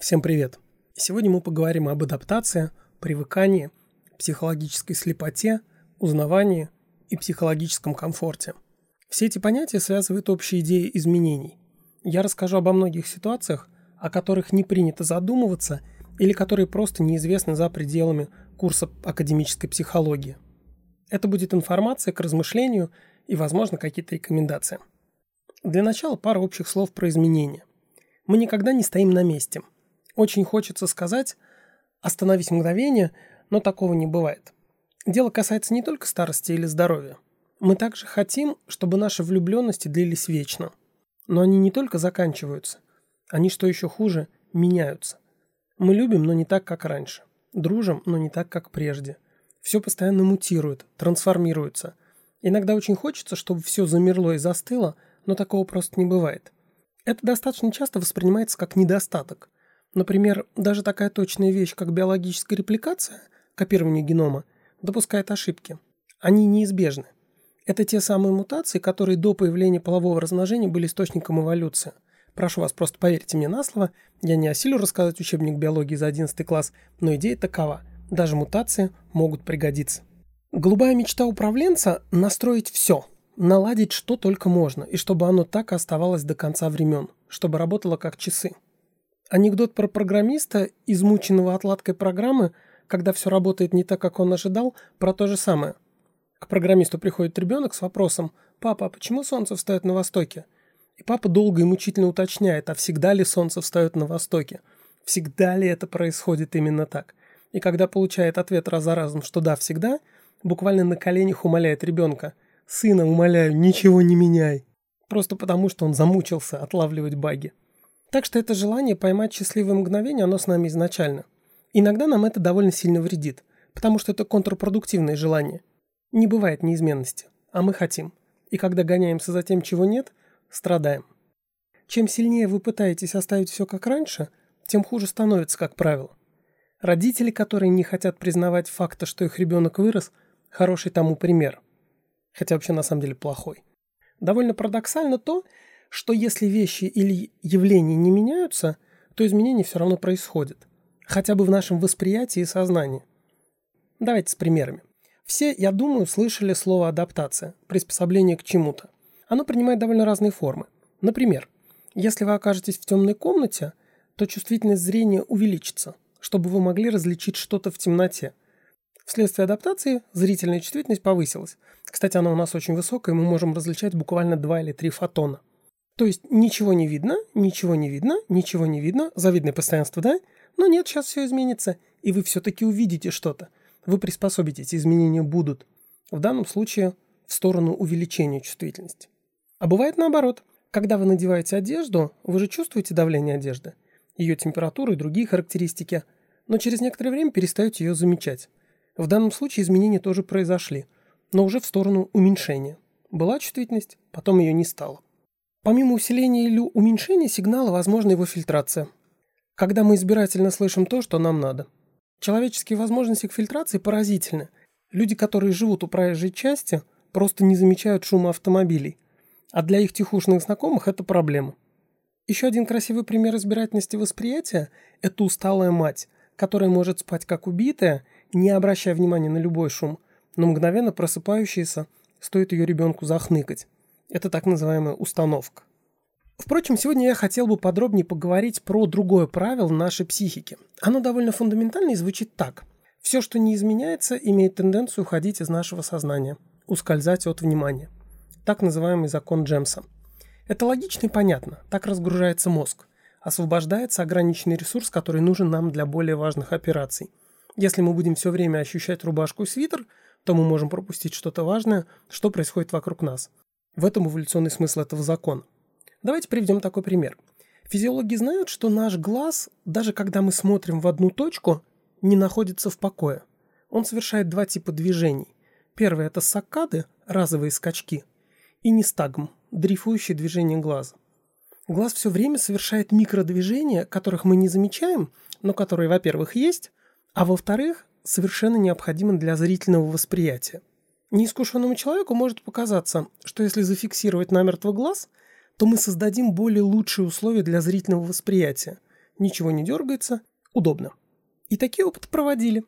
Всем привет! Сегодня мы поговорим об адаптации, привыкании, психологической слепоте, узнавании и психологическом комфорте. Все эти понятия связывают общие идеи изменений. Я расскажу обо многих ситуациях, о которых не принято задумываться или которые просто неизвестны за пределами курса академической психологии. Это будет информация к размышлению и, возможно, какие-то рекомендации. Для начала пара общих слов про изменения. Мы никогда не стоим на месте – очень хочется сказать «остановись мгновение», но такого не бывает. Дело касается не только старости или здоровья. Мы также хотим, чтобы наши влюбленности длились вечно. Но они не только заканчиваются, они, что еще хуже, меняются. Мы любим, но не так, как раньше. Дружим, но не так, как прежде. Все постоянно мутирует, трансформируется. Иногда очень хочется, чтобы все замерло и застыло, но такого просто не бывает. Это достаточно часто воспринимается как недостаток – Например, даже такая точная вещь, как биологическая репликация, копирование генома, допускает ошибки. Они неизбежны. Это те самые мутации, которые до появления полового размножения были источником эволюции. Прошу вас, просто поверьте мне на слово, я не осилю рассказать учебник биологии за 11 класс, но идея такова. Даже мутации могут пригодиться. Голубая мечта управленца – настроить все, наладить что только можно, и чтобы оно так и оставалось до конца времен, чтобы работало как часы. Анекдот про программиста, измученного отладкой программы, когда все работает не так, как он ожидал, про то же самое. К программисту приходит ребенок с вопросом «Папа, а почему солнце встает на востоке?» И папа долго и мучительно уточняет, а всегда ли солнце встает на востоке? Всегда ли это происходит именно так? И когда получает ответ раз за разом, что да, всегда, буквально на коленях умоляет ребенка «Сына, умоляю, ничего не меняй!» Просто потому, что он замучился отлавливать баги. Так что это желание поймать счастливое мгновение, оно с нами изначально. Иногда нам это довольно сильно вредит, потому что это контрпродуктивное желание. Не бывает неизменности, а мы хотим. И когда гоняемся за тем, чего нет, страдаем. Чем сильнее вы пытаетесь оставить все как раньше, тем хуже становится, как правило. Родители, которые не хотят признавать факта, что их ребенок вырос, хороший тому пример. Хотя вообще на самом деле плохой. Довольно парадоксально то, что если вещи или явления не меняются, то изменения все равно происходят. Хотя бы в нашем восприятии и сознании. Давайте с примерами. Все, я думаю, слышали слово адаптация, приспособление к чему-то. Оно принимает довольно разные формы. Например, если вы окажетесь в темной комнате, то чувствительность зрения увеличится, чтобы вы могли различить что-то в темноте. Вследствие адаптации зрительная чувствительность повысилась. Кстати, она у нас очень высокая, и мы можем различать буквально 2 или 3 фотона. То есть ничего не видно, ничего не видно, ничего не видно, завидное постоянство, да? Но нет, сейчас все изменится, и вы все-таки увидите что-то. Вы приспособитесь, изменения будут. В данном случае в сторону увеличения чувствительности. А бывает наоборот. Когда вы надеваете одежду, вы же чувствуете давление одежды, ее температуру и другие характеристики, но через некоторое время перестаете ее замечать. В данном случае изменения тоже произошли, но уже в сторону уменьшения. Была чувствительность, потом ее не стало. Помимо усиления или уменьшения сигнала, возможна его фильтрация. Когда мы избирательно слышим то, что нам надо. Человеческие возможности к фильтрации поразительны. Люди, которые живут у проезжей части, просто не замечают шума автомобилей. А для их тихушных знакомых это проблема. Еще один красивый пример избирательности восприятия – это усталая мать, которая может спать как убитая, не обращая внимания на любой шум, но мгновенно просыпающаяся, стоит ее ребенку захныкать. Это так называемая установка. Впрочем, сегодня я хотел бы подробнее поговорить про другое правило нашей психики. Оно довольно фундаментально и звучит так. Все, что не изменяется, имеет тенденцию уходить из нашего сознания, ускользать от внимания. Так называемый закон Джемса. Это логично и понятно. Так разгружается мозг. Освобождается ограниченный ресурс, который нужен нам для более важных операций. Если мы будем все время ощущать рубашку и свитер, то мы можем пропустить что-то важное, что происходит вокруг нас. В этом эволюционный смысл этого закона. Давайте приведем такой пример. Физиологи знают, что наш глаз, даже когда мы смотрим в одну точку, не находится в покое. Он совершает два типа движений. Первое – это саккады, разовые скачки, и нистагм, дрейфующие движения глаза. Глаз все время совершает микродвижения, которых мы не замечаем, но которые, во-первых, есть, а во-вторых, совершенно необходимы для зрительного восприятия. Неискушенному человеку может показаться, что если зафиксировать намертво глаз, то мы создадим более лучшие условия для зрительного восприятия. ничего не дергается, удобно. И такие опыты проводили.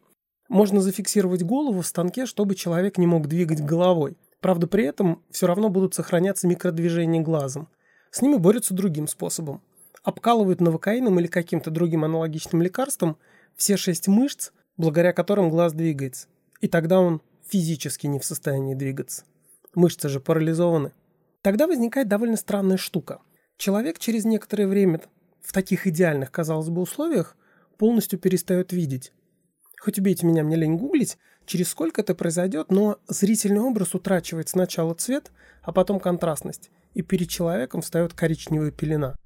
Можно зафиксировать голову в станке, чтобы человек не мог двигать головой. Правда, при этом все равно будут сохраняться микродвижения глазом. С ними борются другим способом. Обкалывают новокаином или каким-то другим аналогичным лекарством все шесть мышц, благодаря которым глаз двигается. И тогда он физически не в состоянии двигаться. Мышцы же парализованы. Тогда возникает довольно странная штука. Человек через некоторое время в таких идеальных, казалось бы, условиях полностью перестает видеть. Хоть убейте меня, мне лень гуглить, через сколько это произойдет, но зрительный образ утрачивает сначала цвет, а потом контрастность, и перед человеком встает коричневая пелена.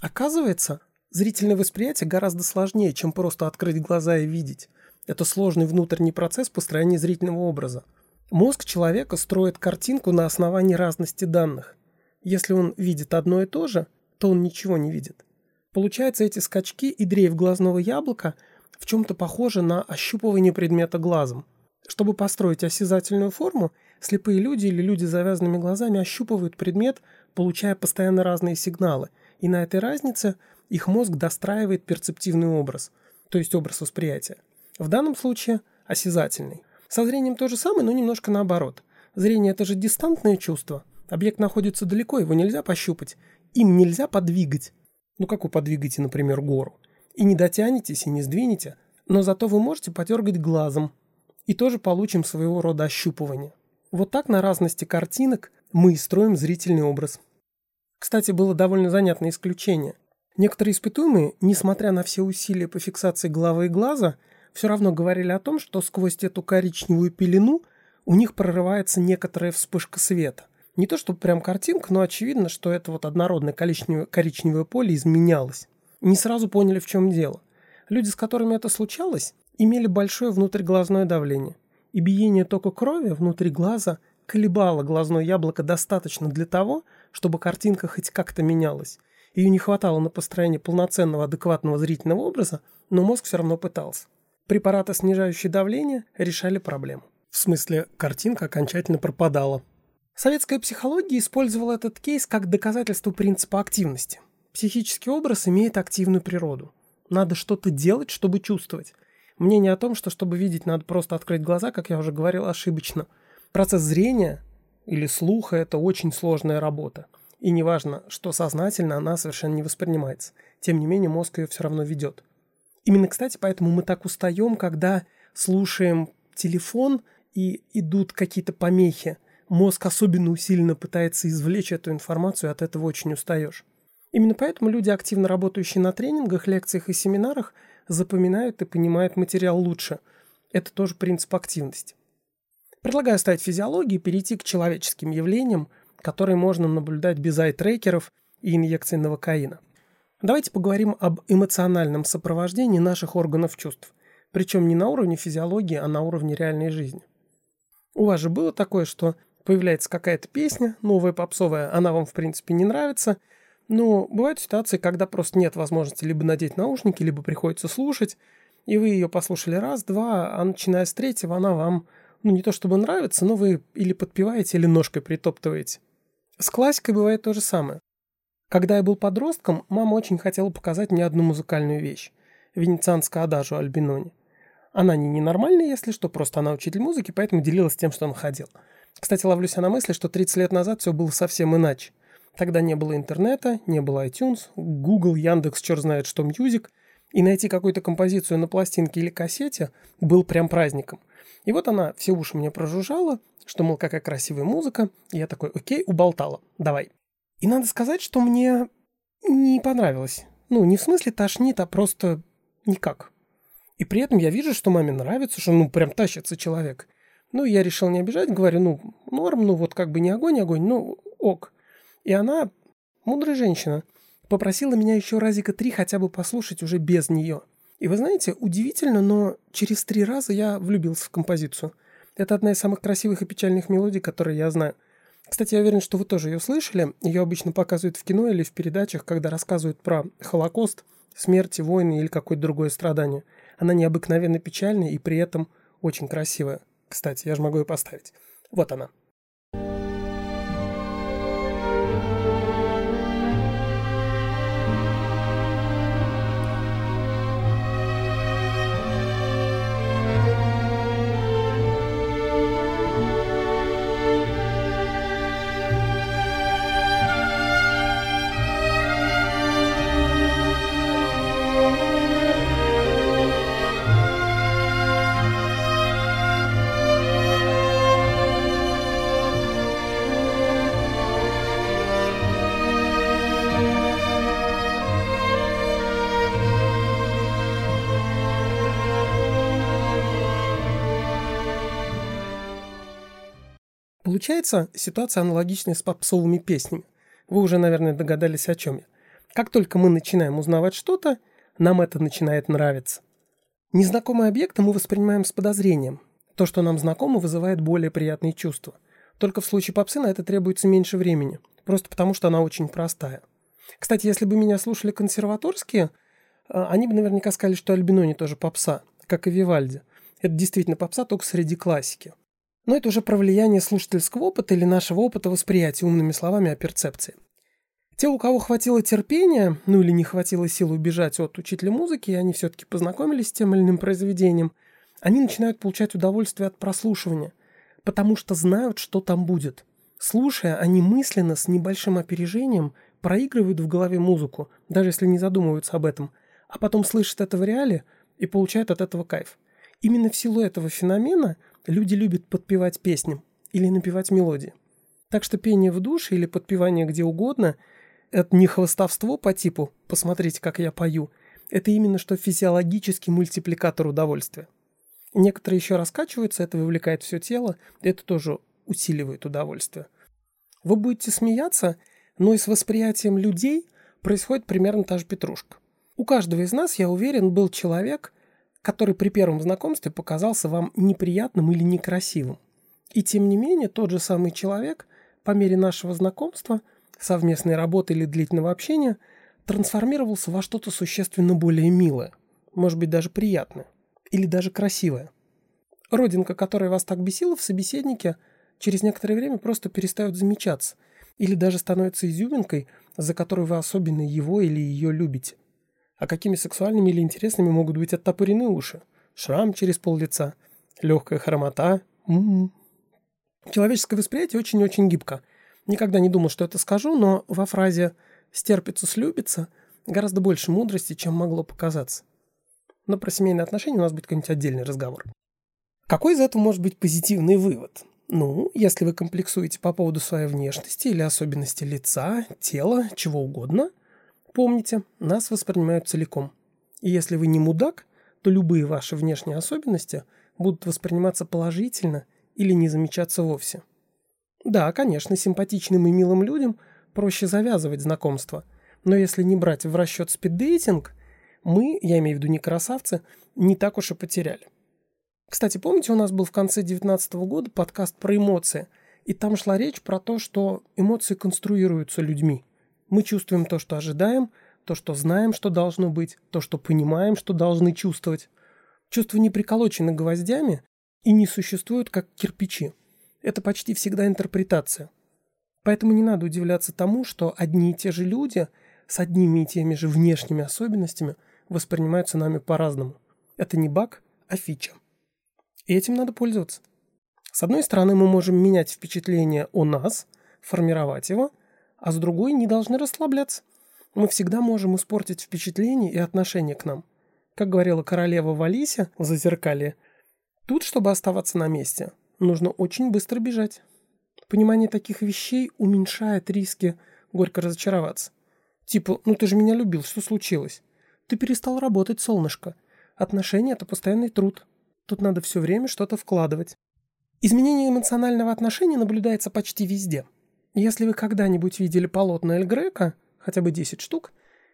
Оказывается, зрительное восприятие гораздо сложнее, чем просто открыть глаза и видеть. Это сложный внутренний процесс построения зрительного образа. Мозг человека строит картинку на основании разности данных. Если он видит одно и то же, то он ничего не видит. Получается, эти скачки и дрейф глазного яблока в чем-то похожи на ощупывание предмета глазом. Чтобы построить осязательную форму, слепые люди или люди с завязанными глазами ощупывают предмет, получая постоянно разные сигналы, и на этой разнице их мозг достраивает перцептивный образ, то есть образ восприятия. В данном случае осязательный. Со зрением то же самое, но немножко наоборот. Зрение – это же дистантное чувство. Объект находится далеко, его нельзя пощупать. Им нельзя подвигать. Ну как вы подвигаете, например, гору? И не дотянетесь, и не сдвинете, но зато вы можете подергать глазом. И тоже получим своего рода ощупывание. Вот так на разности картинок мы и строим зрительный образ. Кстати, было довольно занятное исключение. Некоторые испытуемые, несмотря на все усилия по фиксации головы и глаза, все равно говорили о том, что сквозь эту коричневую пелену у них прорывается некоторая вспышка света. Не то чтобы прям картинка, но очевидно, что это вот однородное коричневое, коричневое поле изменялось. Не сразу поняли, в чем дело. Люди, с которыми это случалось, имели большое внутриглазное давление. И биение тока крови внутри глаза колебало глазное яблоко достаточно для того, чтобы картинка хоть как-то менялась. Ее не хватало на построение полноценного адекватного зрительного образа, но мозг все равно пытался. Препараты, снижающие давление, решали проблему. В смысле, картинка окончательно пропадала. Советская психология использовала этот кейс как доказательство принципа активности. Психический образ имеет активную природу. Надо что-то делать, чтобы чувствовать. Мнение о том, что чтобы видеть, надо просто открыть глаза, как я уже говорил, ошибочно. Процесс зрения или слуха – это очень сложная работа. И неважно, что сознательно она совершенно не воспринимается. Тем не менее, мозг ее все равно ведет. Именно, кстати, поэтому мы так устаем, когда слушаем телефон и идут какие-то помехи мозг особенно усиленно пытается извлечь эту информацию, от этого очень устаешь. Именно поэтому люди, активно работающие на тренингах, лекциях и семинарах, запоминают и понимают материал лучше. Это тоже принцип активности. Предлагаю оставить физиологию и перейти к человеческим явлениям, которые можно наблюдать без ай-трекеров и инъекций новокаина. Давайте поговорим об эмоциональном сопровождении наших органов чувств. Причем не на уровне физиологии, а на уровне реальной жизни. У вас же было такое, что появляется какая-то песня, новая попсовая, она вам, в принципе, не нравится. Но бывают ситуации, когда просто нет возможности либо надеть наушники, либо приходится слушать, и вы ее послушали раз, два, а начиная с третьего она вам, ну, не то чтобы нравится, но вы или подпеваете, или ножкой притоптываете. С классикой бывает то же самое. Когда я был подростком, мама очень хотела показать мне одну музыкальную вещь – венецианскую адажу Альбинони. Она не ненормальная, если что, просто она учитель музыки, поэтому делилась тем, что находила. Кстати, ловлюсь на мысли, что 30 лет назад все было совсем иначе. Тогда не было интернета, не было iTunes, Google, Яндекс, черт знает что, Music, и найти какую-то композицию на пластинке или кассете был прям праздником. И вот она все уши мне прожужжала, что, мол, какая красивая музыка, и я такой, окей, уболтала, давай. И надо сказать, что мне не понравилось. Ну, не в смысле тошнит, а просто никак. И при этом я вижу, что маме нравится, что ну прям тащится человек. Ну, я решил не обижать, говорю, ну, норм, ну, вот как бы не огонь, огонь, ну, ок. И она, мудрая женщина, попросила меня еще разика три хотя бы послушать уже без нее. И вы знаете, удивительно, но через три раза я влюбился в композицию. Это одна из самых красивых и печальных мелодий, которые я знаю. Кстати, я уверен, что вы тоже ее слышали. Ее обычно показывают в кино или в передачах, когда рассказывают про Холокост, смерти, войны или какое-то другое страдание. Она необыкновенно печальная и при этом очень красивая. Кстати, я же могу ее поставить. Вот она. Получается ситуация аналогичная с попсовыми песнями. Вы уже, наверное, догадались, о чем я. Как только мы начинаем узнавать что-то, нам это начинает нравиться. Незнакомые объекты мы воспринимаем с подозрением. То, что нам знакомо, вызывает более приятные чувства. Только в случае попсы на это требуется меньше времени, просто потому что она очень простая. Кстати, если бы меня слушали консерваторские, а, они бы наверняка сказали, что Альбинони тоже попса, как и Вивальди. Это действительно попса, только среди классики. Но это уже про влияние слушательского опыта или нашего опыта восприятия умными словами о перцепции. Те, у кого хватило терпения, ну или не хватило сил убежать от учителя музыки, и они все-таки познакомились с тем или иным произведением, они начинают получать удовольствие от прослушивания, потому что знают, что там будет. Слушая, они мысленно, с небольшим опережением, проигрывают в голове музыку, даже если не задумываются об этом, а потом слышат это в реале и получают от этого кайф. Именно в силу этого феномена люди любят подпевать песням или напевать мелодии. Так что пение в душе или подпевание где угодно – это не хвостовство по типу «посмотрите, как я пою», это именно что физиологический мультипликатор удовольствия. Некоторые еще раскачиваются, это вовлекает все тело, это тоже усиливает удовольствие. Вы будете смеяться, но и с восприятием людей происходит примерно та же петрушка. У каждого из нас, я уверен, был человек, который при первом знакомстве показался вам неприятным или некрасивым. И тем не менее, тот же самый человек по мере нашего знакомства – совместной работы или длительного общения трансформировался во что-то существенно более милое, может быть даже приятное, или даже красивое. Родинка, которая вас так бесила в собеседнике, через некоторое время просто перестает замечаться, или даже становится изюминкой, за которую вы особенно его или ее любите. А какими сексуальными или интересными могут быть оттопырены уши? Шрам через пол лица, легкая хромота. М-м-м. Человеческое восприятие очень-очень гибко – Никогда не думал, что это скажу, но во фразе «стерпится, слюбится» гораздо больше мудрости, чем могло показаться. Но про семейные отношения у нас будет какой-нибудь отдельный разговор. Какой из этого может быть позитивный вывод? Ну, если вы комплексуете по поводу своей внешности или особенности лица, тела, чего угодно, помните, нас воспринимают целиком. И если вы не мудак, то любые ваши внешние особенности будут восприниматься положительно или не замечаться вовсе. Да, конечно, симпатичным и милым людям проще завязывать знакомство. Но если не брать в расчет спиддейтинг, мы, я имею в виду не красавцы, не так уж и потеряли. Кстати, помните, у нас был в конце 2019 года подкаст про эмоции, и там шла речь про то, что эмоции конструируются людьми. Мы чувствуем то, что ожидаем, то, что знаем, что должно быть, то, что понимаем, что должны чувствовать. Чувства не приколочены гвоздями и не существуют как кирпичи это почти всегда интерпретация. Поэтому не надо удивляться тому, что одни и те же люди с одними и теми же внешними особенностями воспринимаются нами по-разному. Это не баг, а фича. И этим надо пользоваться. С одной стороны, мы можем менять впечатление о нас, формировать его, а с другой не должны расслабляться. Мы всегда можем испортить впечатление и отношение к нам. Как говорила королева Валися в «Зазеркалье», тут, чтобы оставаться на месте, нужно очень быстро бежать. Понимание таких вещей уменьшает риски горько разочароваться. Типа, ну ты же меня любил, что случилось? Ты перестал работать, солнышко. Отношения – это постоянный труд. Тут надо все время что-то вкладывать. Изменение эмоционального отношения наблюдается почти везде. Если вы когда-нибудь видели полотна Эль Грека, хотя бы 10 штук,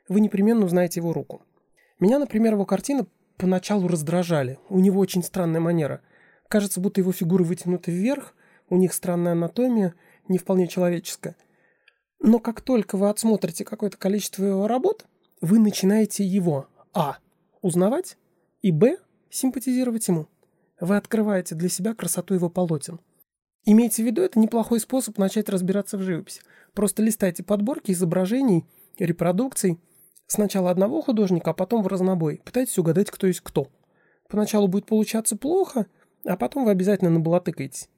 вы непременно узнаете его руку. Меня, например, его картины поначалу раздражали. У него очень странная манера – Кажется, будто его фигуры вытянуты вверх, у них странная анатомия, не вполне человеческая. Но как только вы отсмотрите какое-то количество его работ, вы начинаете его а. узнавать и б. симпатизировать ему. Вы открываете для себя красоту его полотен. Имейте в виду, это неплохой способ начать разбираться в живописи. Просто листайте подборки изображений, репродукций. Сначала одного художника, а потом в разнобой. Пытайтесь угадать, кто есть кто. Поначалу будет получаться плохо – а потом вы обязательно набалатыкаетесь.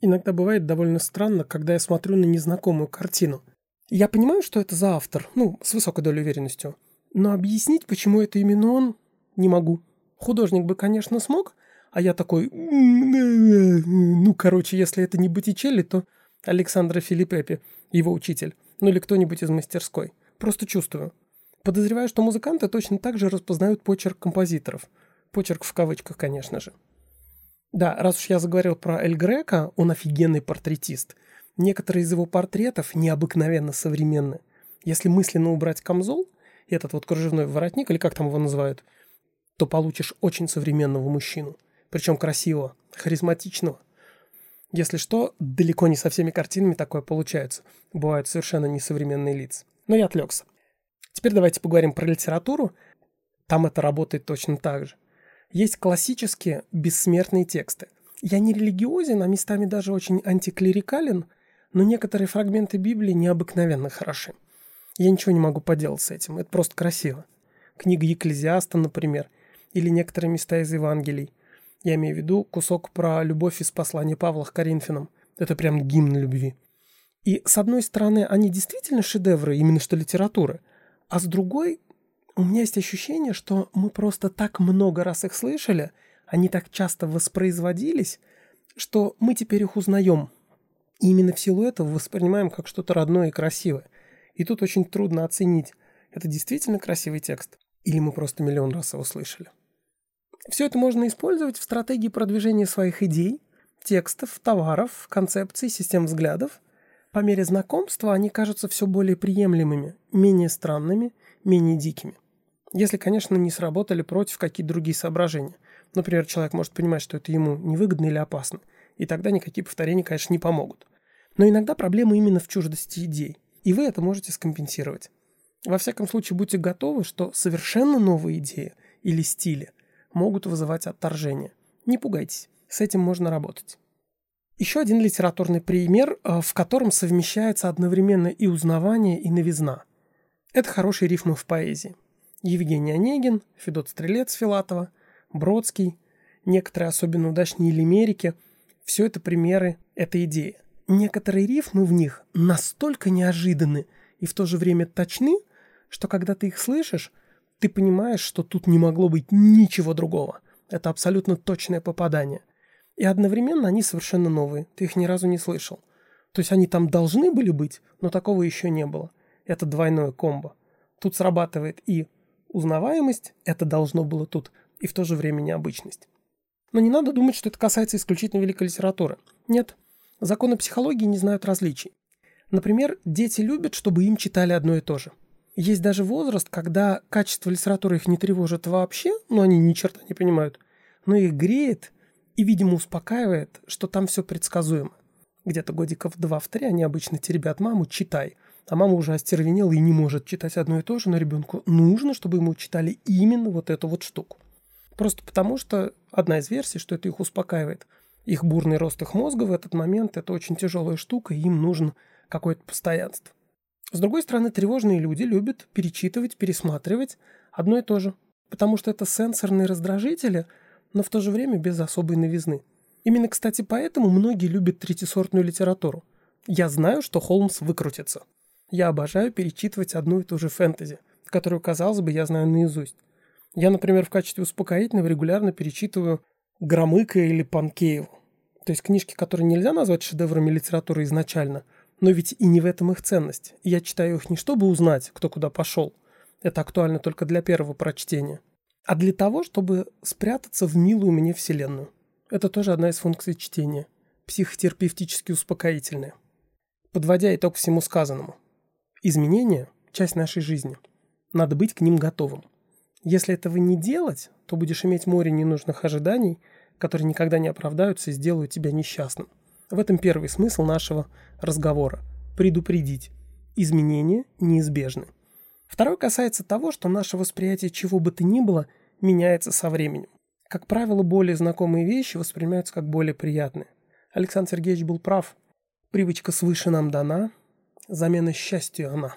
Иногда бывает довольно странно, когда я смотрю на незнакомую картину. Я понимаю, что это за автор, ну, с высокой долей уверенностью, но объяснить, почему это именно он, не могу. Художник бы, конечно, смог, а я такой, ну, короче, если это не Боттичелли, то Александра Филиппепи, его учитель, ну или кто-нибудь из мастерской. Просто чувствую. Подозреваю, что музыканты точно так же распознают почерк композиторов. Почерк в кавычках, конечно же. Да, раз уж я заговорил про Эль Грека, он офигенный портретист. Некоторые из его портретов необыкновенно современны. Если мысленно убрать камзол, этот вот кружевной воротник, или как там его называют, то получишь очень современного мужчину. Причем красивого, харизматичного. Если что, далеко не со всеми картинами такое получается. Бывают совершенно несовременные лица. Но я отвлекся. Теперь давайте поговорим про литературу. Там это работает точно так же. Есть классические бессмертные тексты. Я не религиозен, а местами даже очень антиклерикален, но некоторые фрагменты Библии необыкновенно хороши. Я ничего не могу поделать с этим, это просто красиво. Книга Екклезиаста, например, или некоторые места из Евангелий. Я имею в виду кусок про любовь из послания Павла к Коринфянам. Это прям гимн любви. И с одной стороны, они действительно шедевры, именно что литературы, а с другой, у меня есть ощущение, что мы просто так много раз их слышали, они так часто воспроизводились, что мы теперь их узнаем. И именно в силу этого воспринимаем как что-то родное и красивое. И тут очень трудно оценить, это действительно красивый текст, или мы просто миллион раз его слышали. Все это можно использовать в стратегии продвижения своих идей, текстов, товаров, концепций, систем взглядов. По мере знакомства они кажутся все более приемлемыми, менее странными, менее дикими. Если, конечно, не сработали против какие-то другие соображения. Например, человек может понимать, что это ему невыгодно или опасно, и тогда никакие повторения, конечно, не помогут. Но иногда проблема именно в чуждости идей, и вы это можете скомпенсировать. Во всяком случае, будьте готовы, что совершенно новые идеи или стили могут вызывать отторжение. Не пугайтесь, с этим можно работать. Еще один литературный пример, э, в котором совмещается одновременно и узнавание, и новизна. Это хорошие рифмы в поэзии. Евгений Онегин, Федот Стрелец Филатова, Бродский, некоторые особенно удачные лимерики – все это примеры этой идеи. Некоторые рифмы в них настолько неожиданны и в то же время точны, что когда ты их слышишь, ты понимаешь, что тут не могло быть ничего другого. Это абсолютно точное попадание. И одновременно они совершенно новые, ты их ни разу не слышал. То есть они там должны были быть, но такого еще не было. Это двойное комбо. Тут срабатывает и узнаваемость, это должно было тут, и в то же время необычность. Но не надо думать, что это касается исключительно великой литературы. Нет, законы психологии не знают различий. Например, дети любят, чтобы им читали одно и то же – есть даже возраст, когда качество литературы их не тревожит вообще, но они ни черта не понимают, но их греет и, видимо, успокаивает, что там все предсказуемо. Где-то годиков два в три они обычно теребят маму «читай», а мама уже остервенела и не может читать одно и то же, но ребенку нужно, чтобы ему читали именно вот эту вот штуку. Просто потому, что одна из версий, что это их успокаивает. Их бурный рост их мозга в этот момент – это очень тяжелая штука, и им нужно какое-то постоянство. С другой стороны, тревожные люди любят перечитывать, пересматривать одно и то же, потому что это сенсорные раздражители, но в то же время без особой новизны. Именно, кстати, поэтому многие любят третисортную литературу. Я знаю, что Холмс выкрутится. Я обожаю перечитывать одну и ту же фэнтези, которую, казалось бы, я знаю наизусть. Я, например, в качестве успокоительного регулярно перечитываю Громыка или Панкееву. То есть книжки, которые нельзя назвать шедеврами литературы изначально – но ведь и не в этом их ценность. Я читаю их не чтобы узнать, кто куда пошел. Это актуально только для первого прочтения. А для того, чтобы спрятаться в милую мне вселенную. Это тоже одна из функций чтения. Психотерапевтически успокоительная. Подводя итог всему сказанному. Изменения – часть нашей жизни. Надо быть к ним готовым. Если этого не делать, то будешь иметь море ненужных ожиданий, которые никогда не оправдаются и сделают тебя несчастным. В этом первый смысл нашего разговора – предупредить. Изменения неизбежны. Второй касается того, что наше восприятие чего бы то ни было меняется со временем. Как правило, более знакомые вещи воспринимаются как более приятные. Александр Сергеевич был прав. Привычка свыше нам дана, замена счастью она.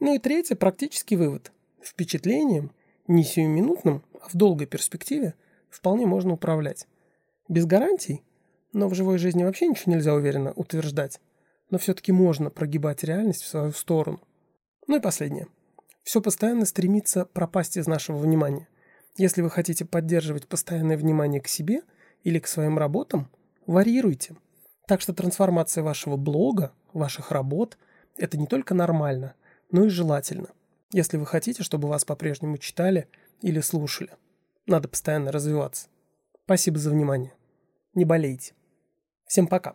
Ну и третий практический вывод. Впечатлением, не сиюминутным, а в долгой перспективе, вполне можно управлять. Без гарантий но в живой жизни вообще ничего нельзя уверенно утверждать. Но все-таки можно прогибать реальность в свою сторону. Ну и последнее. Все постоянно стремится пропасть из нашего внимания. Если вы хотите поддерживать постоянное внимание к себе или к своим работам, варьируйте. Так что трансформация вашего блога, ваших работ – это не только нормально, но и желательно, если вы хотите, чтобы вас по-прежнему читали или слушали. Надо постоянно развиваться. Спасибо за внимание. не болейте. Всем пока.